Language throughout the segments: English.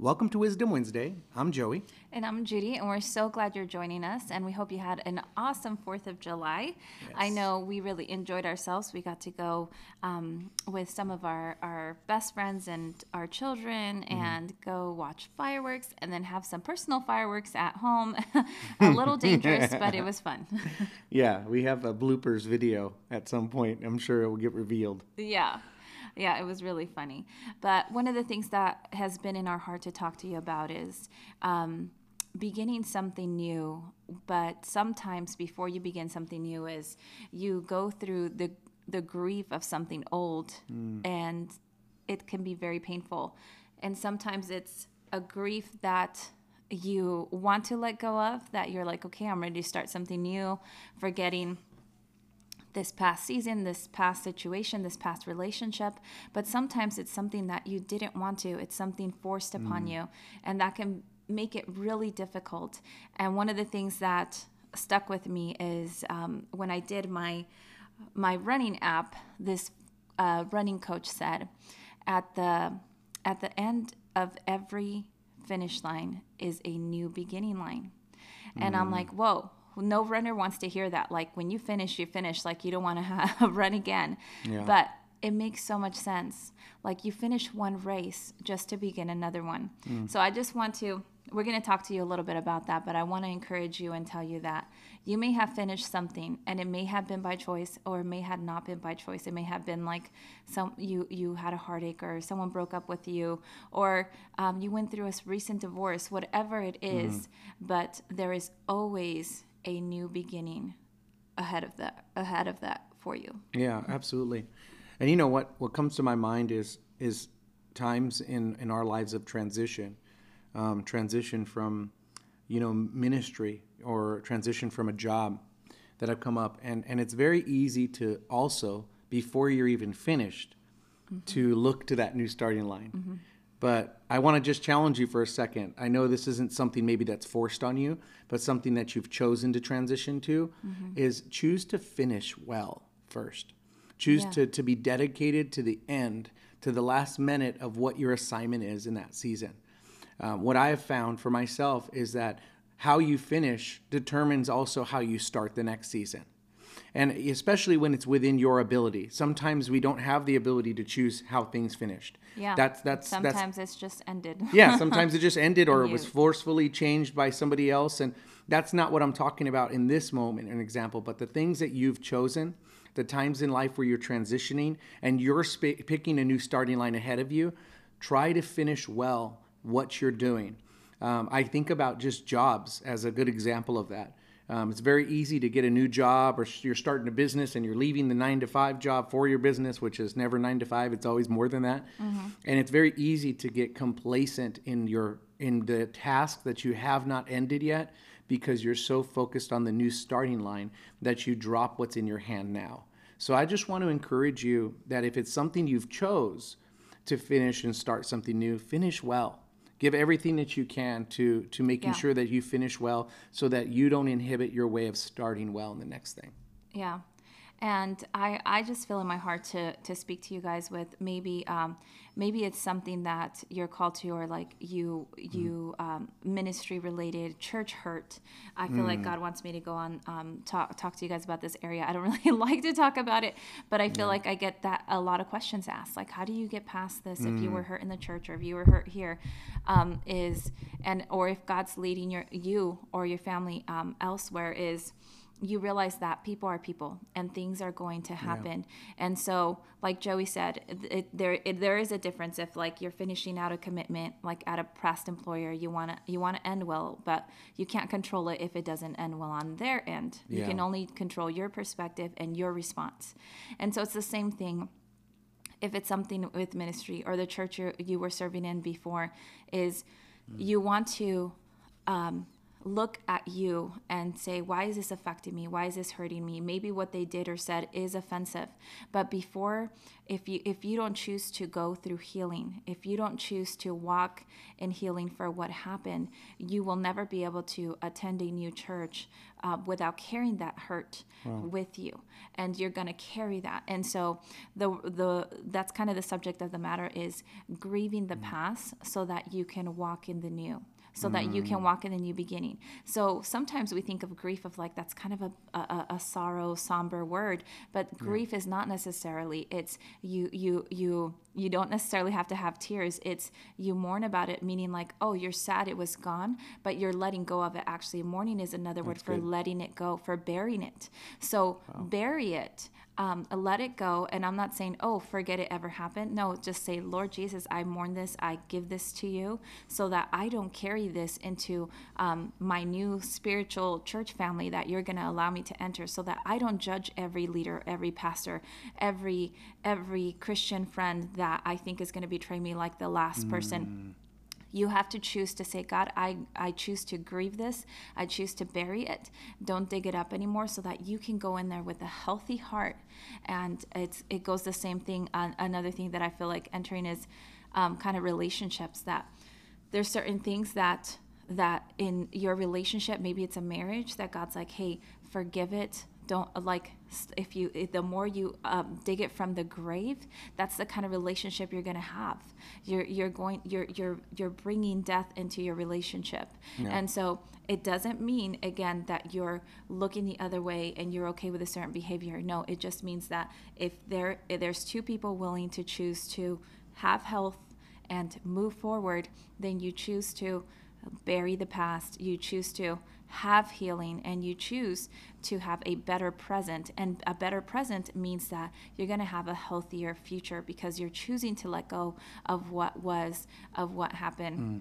Welcome to Wisdom Wednesday. I'm Joey. And I'm Judy, and we're so glad you're joining us. And we hope you had an awesome 4th of July. Yes. I know we really enjoyed ourselves. We got to go um, with some of our, our best friends and our children mm-hmm. and go watch fireworks and then have some personal fireworks at home. a little dangerous, but it was fun. yeah, we have a bloopers video at some point. I'm sure it will get revealed. Yeah yeah, it was really funny. But one of the things that has been in our heart to talk to you about is um, beginning something new. But sometimes before you begin something new, is you go through the the grief of something old, mm. and it can be very painful. And sometimes it's a grief that you want to let go of that you're like okay i'm ready to start something new forgetting this past season, this past situation, this past relationship, but sometimes it's something that you didn't want to. It's something forced upon mm. you, and that can make it really difficult. And one of the things that stuck with me is um, when I did my my running app. This uh, running coach said, at the at the end of every finish line is a new beginning line, and mm. I'm like, whoa no runner wants to hear that. Like when you finish, you finish. Like you don't want to have, run again. Yeah. But it makes so much sense. Like you finish one race just to begin another one. Mm. So I just want to we're going to talk to you a little bit about that, but I want to encourage you and tell you that you may have finished something and it may have been by choice or it may have not been by choice. It may have been like some you you had a heartache or someone broke up with you or um, you went through a recent divorce, whatever it is, mm. but there is always a new beginning ahead of that ahead of that for you. Yeah, absolutely. And you know what what comes to my mind is is times in in our lives of transition, um, transition from you know ministry or transition from a job that have come up, and and it's very easy to also before you're even finished mm-hmm. to look to that new starting line. Mm-hmm. But I want to just challenge you for a second. I know this isn't something maybe that's forced on you, but something that you've chosen to transition to mm-hmm. is choose to finish well first. Choose yeah. to, to be dedicated to the end, to the last minute of what your assignment is in that season. Um, what I have found for myself is that how you finish determines also how you start the next season and especially when it's within your ability. Sometimes we don't have the ability to choose how things finished. Yeah. That's that's sometimes that's, it's just ended. yeah, sometimes it just ended or it was forcefully changed by somebody else and that's not what I'm talking about in this moment an example, but the things that you've chosen, the times in life where you're transitioning and you're sp- picking a new starting line ahead of you, try to finish well what you're doing. Um, I think about just jobs as a good example of that. Um, it's very easy to get a new job or you're starting a business and you're leaving the nine to five job for your business, which is never nine to five. It's always more than that. Mm-hmm. And it's very easy to get complacent in your in the task that you have not ended yet because you're so focused on the new starting line that you drop what's in your hand now. So I just want to encourage you that if it's something you've chose to finish and start something new, finish well give everything that you can to to making yeah. sure that you finish well so that you don't inhibit your way of starting well in the next thing yeah and I, I just feel in my heart to, to speak to you guys with maybe um, maybe it's something that you're called to or like you you mm. um, ministry related church hurt i feel mm. like god wants me to go on um, talk, talk to you guys about this area i don't really like to talk about it but i feel yeah. like i get that a lot of questions asked like how do you get past this mm. if you were mm. hurt in the church or if you were hurt here um, is and or if god's leading your you or your family um, elsewhere is you realize that people are people and things are going to happen yeah. and so like joey said it, there it, there is a difference if like you're finishing out a commitment like at a past employer you want to you want to end well but you can't control it if it doesn't end well on their end yeah. you can only control your perspective and your response and so it's the same thing if it's something with ministry or the church you, you were serving in before is mm. you want to um, look at you and say, why is this affecting me? Why is this hurting me? Maybe what they did or said is offensive. But before, if you if you don't choose to go through healing, if you don't choose to walk in healing for what happened, you will never be able to attend a new church uh, without carrying that hurt wow. with you, and you're gonna carry that. And so the the that's kind of the subject of the matter is grieving the mm. past so that you can walk in the new so mm. that you can mm. walk in a new beginning. So sometimes we think of grief of like that's kind of a, a, a sorrow, somber word, but yeah. grief is not necessarily. It's you you you you don't necessarily have to have tears. It's you mourn about it, meaning like, oh, you're sad it was gone, but you're letting go of it. Actually, mourning is another that's word for letting it go, for burying it. So wow. bury it um, let it go. And I'm not saying, oh, forget it ever happened. No, just say, Lord Jesus, I mourn this. I give this to you so that I don't carry this into um, my new spiritual church family that you're going to allow me to enter so that I don't judge every leader, every pastor, every, every Christian friend that I think is going to betray me like the last mm. person you have to choose to say, God, I, I choose to grieve this. I choose to bury it. Don't dig it up anymore so that you can go in there with a healthy heart. And it's it goes the same thing. On another thing that I feel like entering is um, kind of relationships that there's certain things that that in your relationship, maybe it's a marriage that God's like, hey, forgive it, don't like if you the more you um, dig it from the grave that's the kind of relationship you're going to have. You're you're going you're you're you're bringing death into your relationship. Yeah. and so it doesn't mean again that you're looking the other way and you're okay with a certain behavior. No it just means that if there if there's two people willing to choose to have health and move forward then you choose to bury the past. You choose to have healing and you choose to have a better present. And a better present means that you're going to have a healthier future because you're choosing to let go of what was, of what happened. Mm.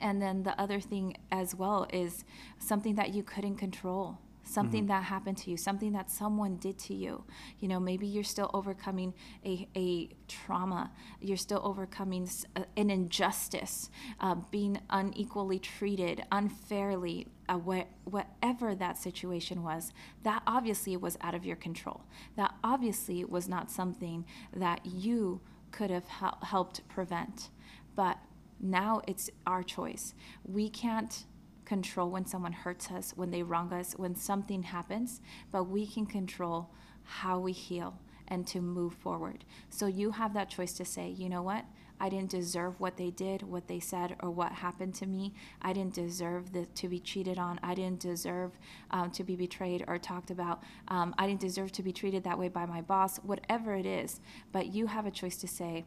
And then the other thing as well is something that you couldn't control something mm-hmm. that happened to you, something that someone did to you. You know, maybe you're still overcoming a, a trauma, you're still overcoming uh, an injustice, uh, being unequally treated, unfairly, uh, wh- whatever that situation was. That obviously was out of your control. That obviously was not something that you could have hel- helped prevent. But now it's our choice. We can't control when someone hurts us, when they wrong us, when something happens, but we can control how we heal and to move forward. So you have that choice to say, you know what? I didn't deserve what they did, what they said, or what happened to me. I didn't deserve the, to be cheated on. I didn't deserve um, to be betrayed or talked about. Um, I didn't deserve to be treated that way by my boss, whatever it is. But you have a choice to say,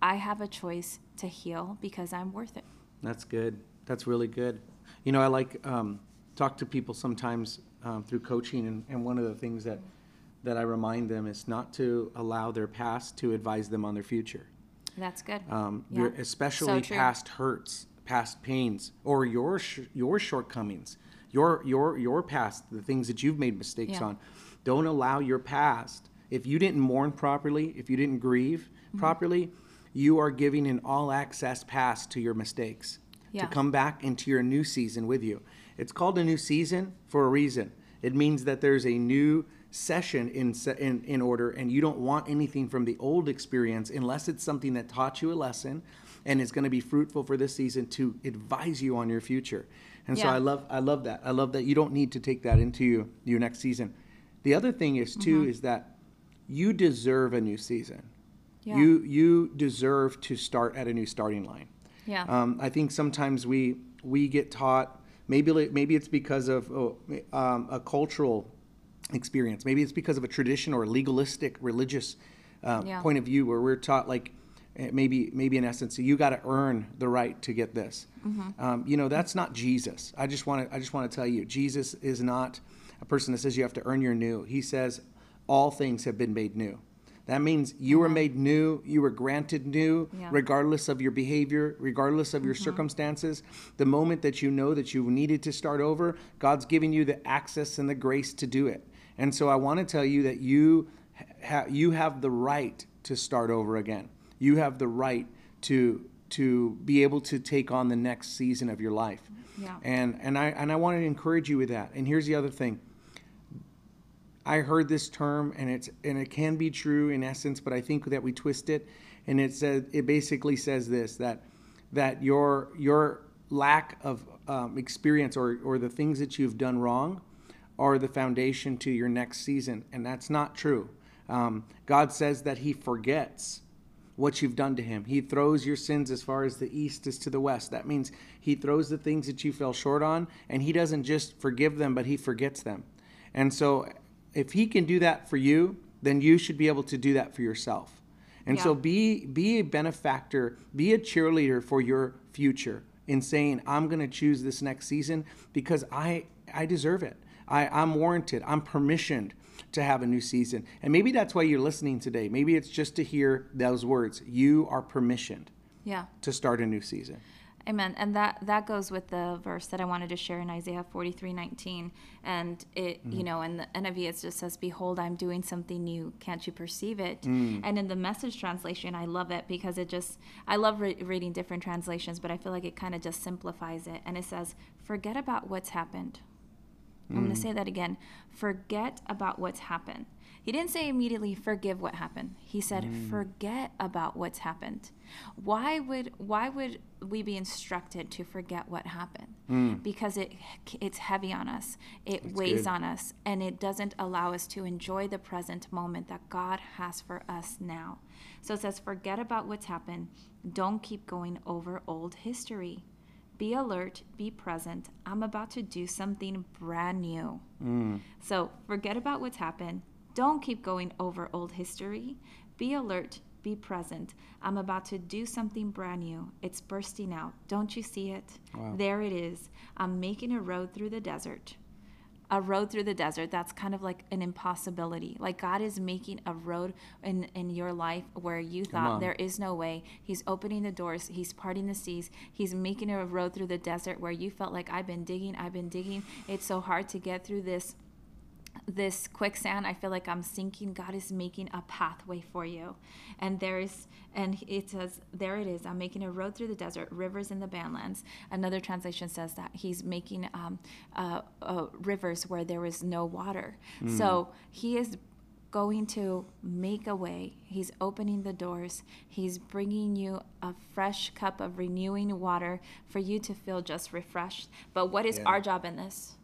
I have a choice to heal because I'm worth it. That's good. That's really good. You know, I like um, talk to people sometimes um, through coaching, and, and one of the things that that I remind them is not to allow their past to advise them on their future. That's good. Um, yeah. especially so past hurts, past pains, or your sh- your shortcomings, your your your past, the things that you've made mistakes yeah. on. Don't allow your past. If you didn't mourn properly, if you didn't grieve mm-hmm. properly, you are giving an all access pass to your mistakes yeah. to come back into your new season with you. It's called a new season for a reason. It means that there's a new session in, in, in order, and you don't want anything from the old experience unless it's something that taught you a lesson and is going to be fruitful for this season to advise you on your future. And yeah. so I love I love that. I love that you don't need to take that into you, your next season. The other thing is too mm-hmm. is that you deserve a new season. Yeah. You you deserve to start at a new starting line. Yeah. Um, I think sometimes we we get taught maybe maybe it's because of oh, um, a cultural experience. Maybe it's because of a tradition or a legalistic religious uh, yeah. point of view where we're taught like eh, maybe maybe in essence you got to earn the right to get this. Mm-hmm. Um, you know that's not Jesus. I just want to I just want to tell you Jesus is not a person that says you have to earn your new. He says all things have been made new. That means you were made new, you were granted new, yeah. regardless of your behavior, regardless of your mm-hmm. circumstances. The moment that you know that you needed to start over, God's giving you the access and the grace to do it. And so I want to tell you that you ha- you have the right to start over again. You have the right to to be able to take on the next season of your life. Yeah. And and I and I want to encourage you with that. And here's the other thing. I heard this term, and it's and it can be true in essence, but I think that we twist it, and it says it basically says this that that your your lack of um, experience or or the things that you've done wrong are the foundation to your next season, and that's not true. Um, God says that He forgets what you've done to Him. He throws your sins as far as the east is to the west. That means He throws the things that you fell short on, and He doesn't just forgive them, but He forgets them. And so if he can do that for you, then you should be able to do that for yourself. And yeah. so be be a benefactor, be a cheerleader for your future in saying, I'm gonna choose this next season because I I deserve it. I, I'm warranted. I'm permissioned to have a new season. And maybe that's why you're listening today. Maybe it's just to hear those words. You are permissioned yeah. to start a new season. Amen. And that that goes with the verse that I wanted to share in Isaiah 43, 19. And it, mm. you know, in the NIV it just says, Behold, I'm doing something new. Can't you perceive it? Mm. And in the message translation, I love it because it just, I love re- reading different translations, but I feel like it kind of just simplifies it. And it says, Forget about what's happened. Mm. I'm going to say that again. Forget about what's happened. He didn't say immediately forgive what happened. He said mm. forget about what's happened. Why would why would we be instructed to forget what happened? Mm. Because it it's heavy on us. It That's weighs good. on us and it doesn't allow us to enjoy the present moment that God has for us now. So it says forget about what's happened. Don't keep going over old history. Be alert, be present. I'm about to do something brand new. Mm. So forget about what's happened don't keep going over old history. Be alert, be present. I'm about to do something brand new. It's bursting out. Don't you see it? Wow. There it is. I'm making a road through the desert. A road through the desert, that's kind of like an impossibility. Like God is making a road in, in your life where you thought there is no way. He's opening the doors, He's parting the seas, He's making a road through the desert where you felt like I've been digging, I've been digging. It's so hard to get through this this quicksand i feel like i'm sinking god is making a pathway for you and there's and it says there it is i'm making a road through the desert rivers in the badlands another translation says that he's making um, uh, uh, rivers where there is no water mm. so he is going to make a way. He's opening the doors. He's bringing you a fresh cup of renewing water for you to feel just refreshed. But what is yeah. our job in this?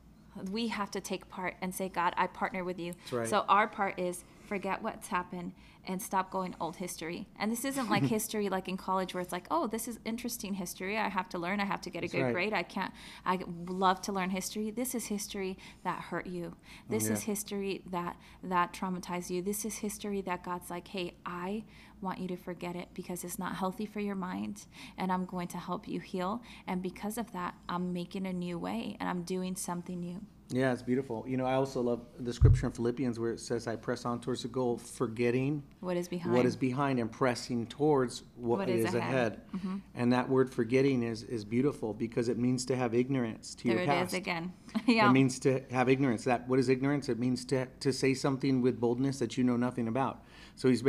We have to take part and say, God, I partner with you. Right. So our part is forget what's happened and stop going old history. And this isn't like history like in college where it's like, oh, this is interesting history. I have to learn. I have to get a That's good right. grade. I can't. I love to learn history. This is history that hurt you. Mm, this yeah. is history that that traumatized you. This is history that God's like, hey, I want you to forget it because it's not healthy for your mind and I'm going to help you heal. And because of that, I'm making a new way and I'm doing something new. Yeah, it's beautiful. You know, I also love the scripture in Philippians where it says, I press on towards the goal, forgetting what is behind, what is behind and pressing towards what, what is, is, ahead. ahead. Mm-hmm. And that word forgetting is, is beautiful because it means to have ignorance to there your past. There it is again. yeah. It means to have ignorance. That What is ignorance? It means to, to say something with boldness that you know nothing about. So he's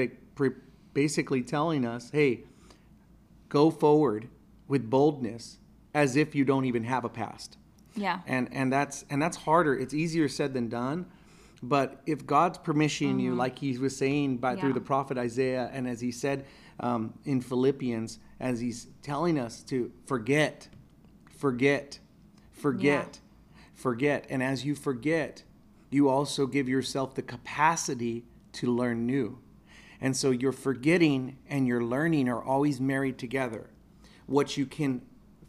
basically telling us, hey, go forward with boldness as if you don't even have a past. Yeah. And and that's and that's harder. It's easier said than done. But if God's permission mm-hmm. you, like He was saying by yeah. through the prophet Isaiah, and as He said um, in Philippians, as He's telling us to forget, forget, forget, yeah. forget, and as you forget, you also give yourself the capacity to learn new. And so your forgetting and your learning are always married together. What you can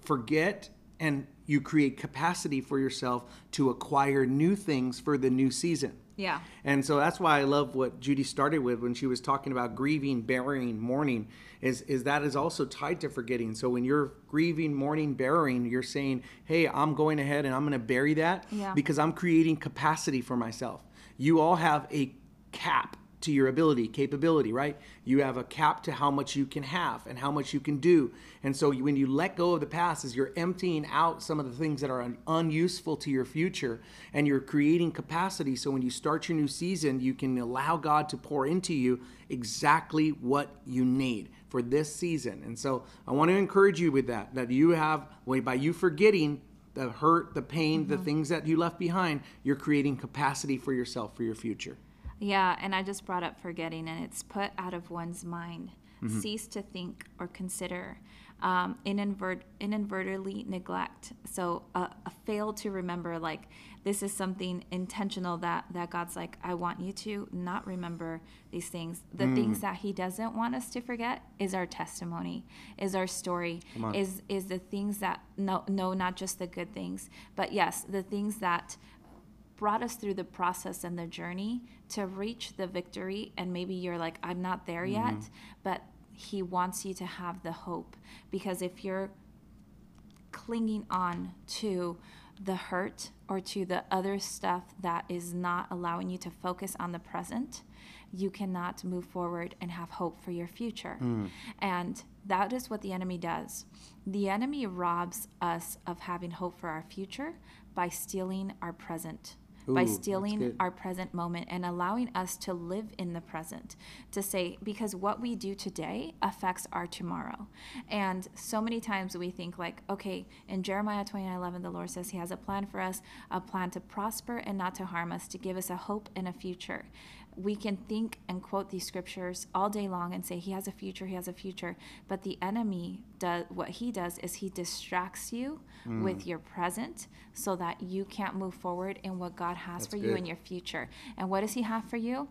forget and you create capacity for yourself to acquire new things for the new season. Yeah. And so that's why I love what Judy started with when she was talking about grieving, burying, mourning, is, is that is also tied to forgetting. So when you're grieving, mourning, burying, you're saying, hey, I'm going ahead and I'm going to bury that yeah. because I'm creating capacity for myself. You all have a cap to your ability, capability, right? You have a cap to how much you can have and how much you can do. And so when you let go of the past, as you're emptying out some of the things that are unuseful to your future and you're creating capacity. So when you start your new season, you can allow God to pour into you exactly what you need for this season. And so I want to encourage you with that, that you have, way by you forgetting, the hurt, the pain, mm-hmm. the things that you left behind, you're creating capacity for yourself for your future. Yeah, and I just brought up forgetting, and it's put out of one's mind. Mm-hmm. Cease to think or consider um, inadvert- inadvertently neglect. So uh, a fail to remember, like this is something intentional that that God's like, I want you to not remember these things. The mm. things that He doesn't want us to forget is our testimony, is our story, is is the things that no no not just the good things, but yes, the things that brought us through the process and the journey to reach the victory and maybe you're like i'm not there mm-hmm. yet but he wants you to have the hope because if you're clinging on to the hurt or to the other stuff that is not allowing you to focus on the present, you cannot move forward and have hope for your future. Mm. And that is what the enemy does. The enemy robs us of having hope for our future by stealing our present Ooh, by stealing our present moment and allowing us to live in the present. To say, because what we do today affects our tomorrow. And so many times we think, like, okay, in Jeremiah 29 11, the Lord says He has a plan for us, a plan to prosper and not to harm us, to give us a hope and a future we can think and quote these scriptures all day long and say he has a future he has a future but the enemy does what he does is he distracts you mm. with your present so that you can't move forward in what god has That's for good. you in your future and what does he have for you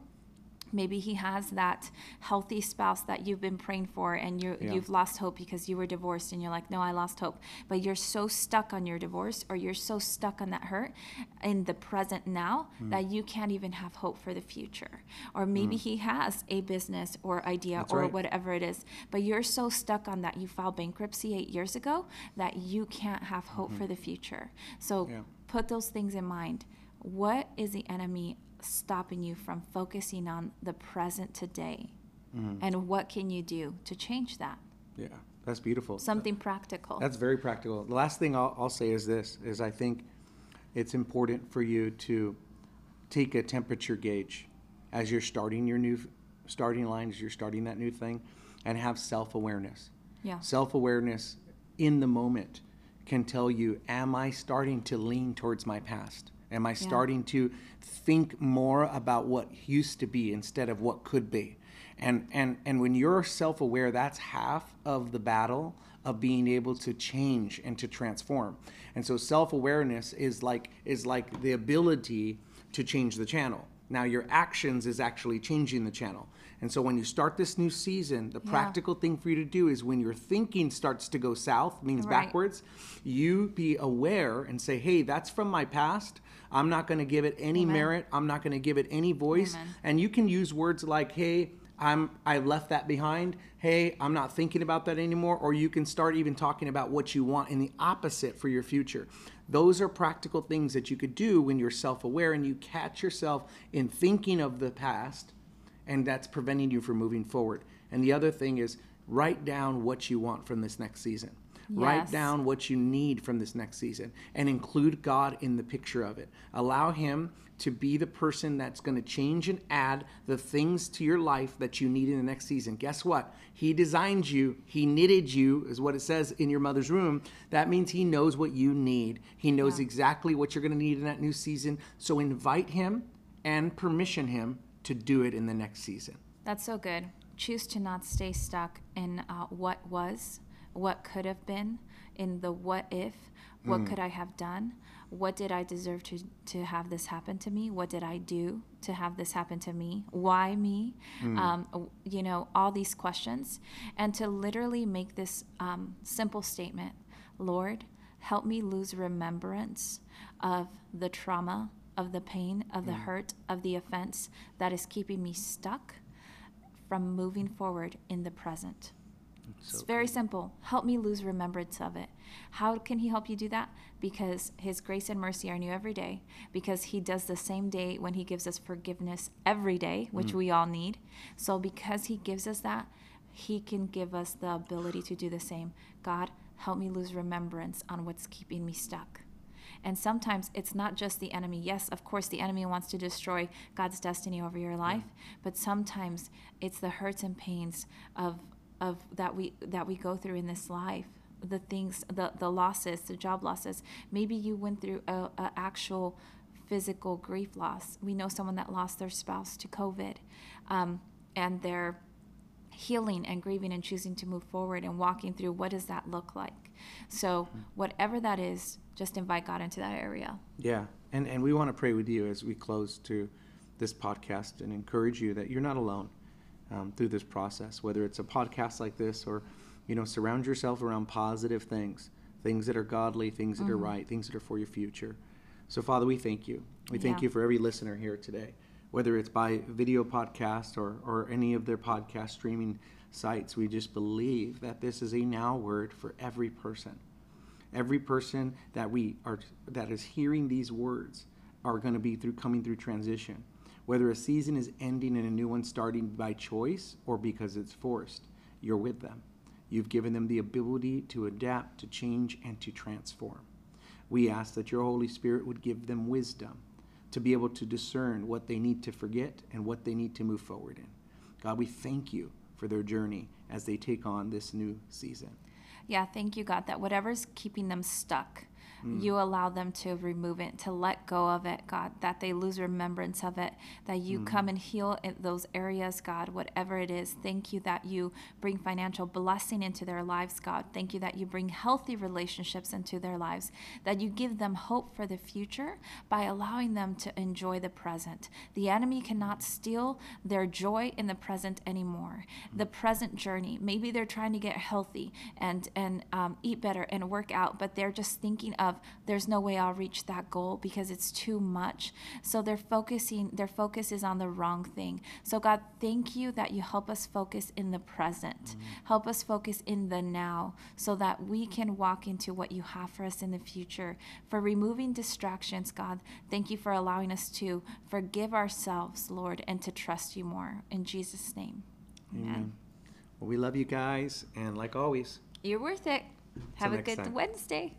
maybe he has that healthy spouse that you've been praying for and you yeah. you've lost hope because you were divorced and you're like no I lost hope but you're so stuck on your divorce or you're so stuck on that hurt in the present now mm. that you can't even have hope for the future or maybe mm. he has a business or idea That's or right. whatever it is but you're so stuck on that you filed bankruptcy 8 years ago that you can't have hope mm-hmm. for the future so yeah. put those things in mind what is the enemy stopping you from focusing on the present today? Mm-hmm. And what can you do to change that? Yeah, that's beautiful. Something practical. That's very practical. The last thing I'll, I'll say is this: is I think it's important for you to take a temperature gauge as you're starting your new starting line, as you're starting that new thing, and have self awareness. Yeah. Self awareness in the moment can tell you, am I starting to lean towards my past? Am I yeah. starting to think more about what used to be instead of what could be? And and and when you're self-aware, that's half of the battle of being able to change and to transform. And so self-awareness is like is like the ability to change the channel. Now your actions is actually changing the channel. And so when you start this new season, the yeah. practical thing for you to do is when your thinking starts to go south, means right. backwards, you be aware and say, "Hey, that's from my past. I'm not going to give it any Amen. merit. I'm not going to give it any voice." Amen. And you can use words like, "Hey, I'm I left that behind. Hey, I'm not thinking about that anymore." Or you can start even talking about what you want in the opposite for your future. Those are practical things that you could do when you're self-aware and you catch yourself in thinking of the past and that's preventing you from moving forward. And the other thing is write down what you want from this next season. Yes. Write down what you need from this next season and include God in the picture of it. Allow Him to be the person that's going to change and add the things to your life that you need in the next season. Guess what? He designed you, He knitted you, is what it says in your mother's room. That means He knows what you need. He knows yeah. exactly what you're going to need in that new season. So invite Him and permission Him to do it in the next season. That's so good. Choose to not stay stuck in uh, what was, what could have been, in the what if, what mm. could I have done, what did I deserve to, to have this happen to me, what did I do to have this happen to me, why me, mm. um, you know, all these questions, and to literally make this um, simple statement Lord, help me lose remembrance of the trauma of the pain, of the mm. hurt, of the offense that is keeping me stuck from moving forward in the present. So it's very simple. Help me lose remembrance of it. How can He help you do that? Because His grace and mercy are new every day. Because He does the same day when He gives us forgiveness every day, which mm. we all need. So, because He gives us that, He can give us the ability to do the same. God, help me lose remembrance on what's keeping me stuck. And sometimes it's not just the enemy. Yes, of course, the enemy wants to destroy God's destiny over your life, but sometimes it's the hurts and pains of of that we that we go through in this life the things, the, the losses, the job losses. Maybe you went through a, a actual physical grief loss. We know someone that lost their spouse to COVID, um, and they're healing and grieving and choosing to move forward and walking through what does that look like. So whatever that is, just invite God into that area. Yeah, and and we want to pray with you as we close to this podcast and encourage you that you're not alone um, through this process. Whether it's a podcast like this or you know surround yourself around positive things, things that are godly, things that mm-hmm. are right, things that are for your future. So Father, we thank you. We thank you for every listener here today whether it's by video podcast or, or any of their podcast streaming sites. We just believe that this is a now word for every person. Every person that we are that is hearing these words are going to be through coming through transition. Whether a season is ending and a new one starting by choice or because it's forced, you're with them. You've given them the ability to adapt, to change, and to transform. We ask that your Holy Spirit would give them wisdom to be able to discern what they need to forget and what they need to move forward in. God, we thank you for their journey as they take on this new season. Yeah, thank you, God, that whatever's keeping them stuck, Mm. You allow them to remove it, to let go of it, God, that they lose remembrance of it, that you mm. come and heal in those areas, God, whatever it is. Thank you that you bring financial blessing into their lives, God. Thank you that you bring healthy relationships into their lives, that you give them hope for the future by allowing them to enjoy the present. The enemy cannot steal their joy in the present anymore. Mm. The present journey, maybe they're trying to get healthy and and um, eat better and work out, but they're just thinking of of there's no way I'll reach that goal because it's too much. So they're focusing, their focus is on the wrong thing. So, God, thank you that you help us focus in the present, mm-hmm. help us focus in the now so that we can walk into what you have for us in the future. For removing distractions, God, thank you for allowing us to forgive ourselves, Lord, and to trust you more. In Jesus' name. Amen. Amen. Well, we love you guys, and like always, you're worth it. Have a good time. Wednesday.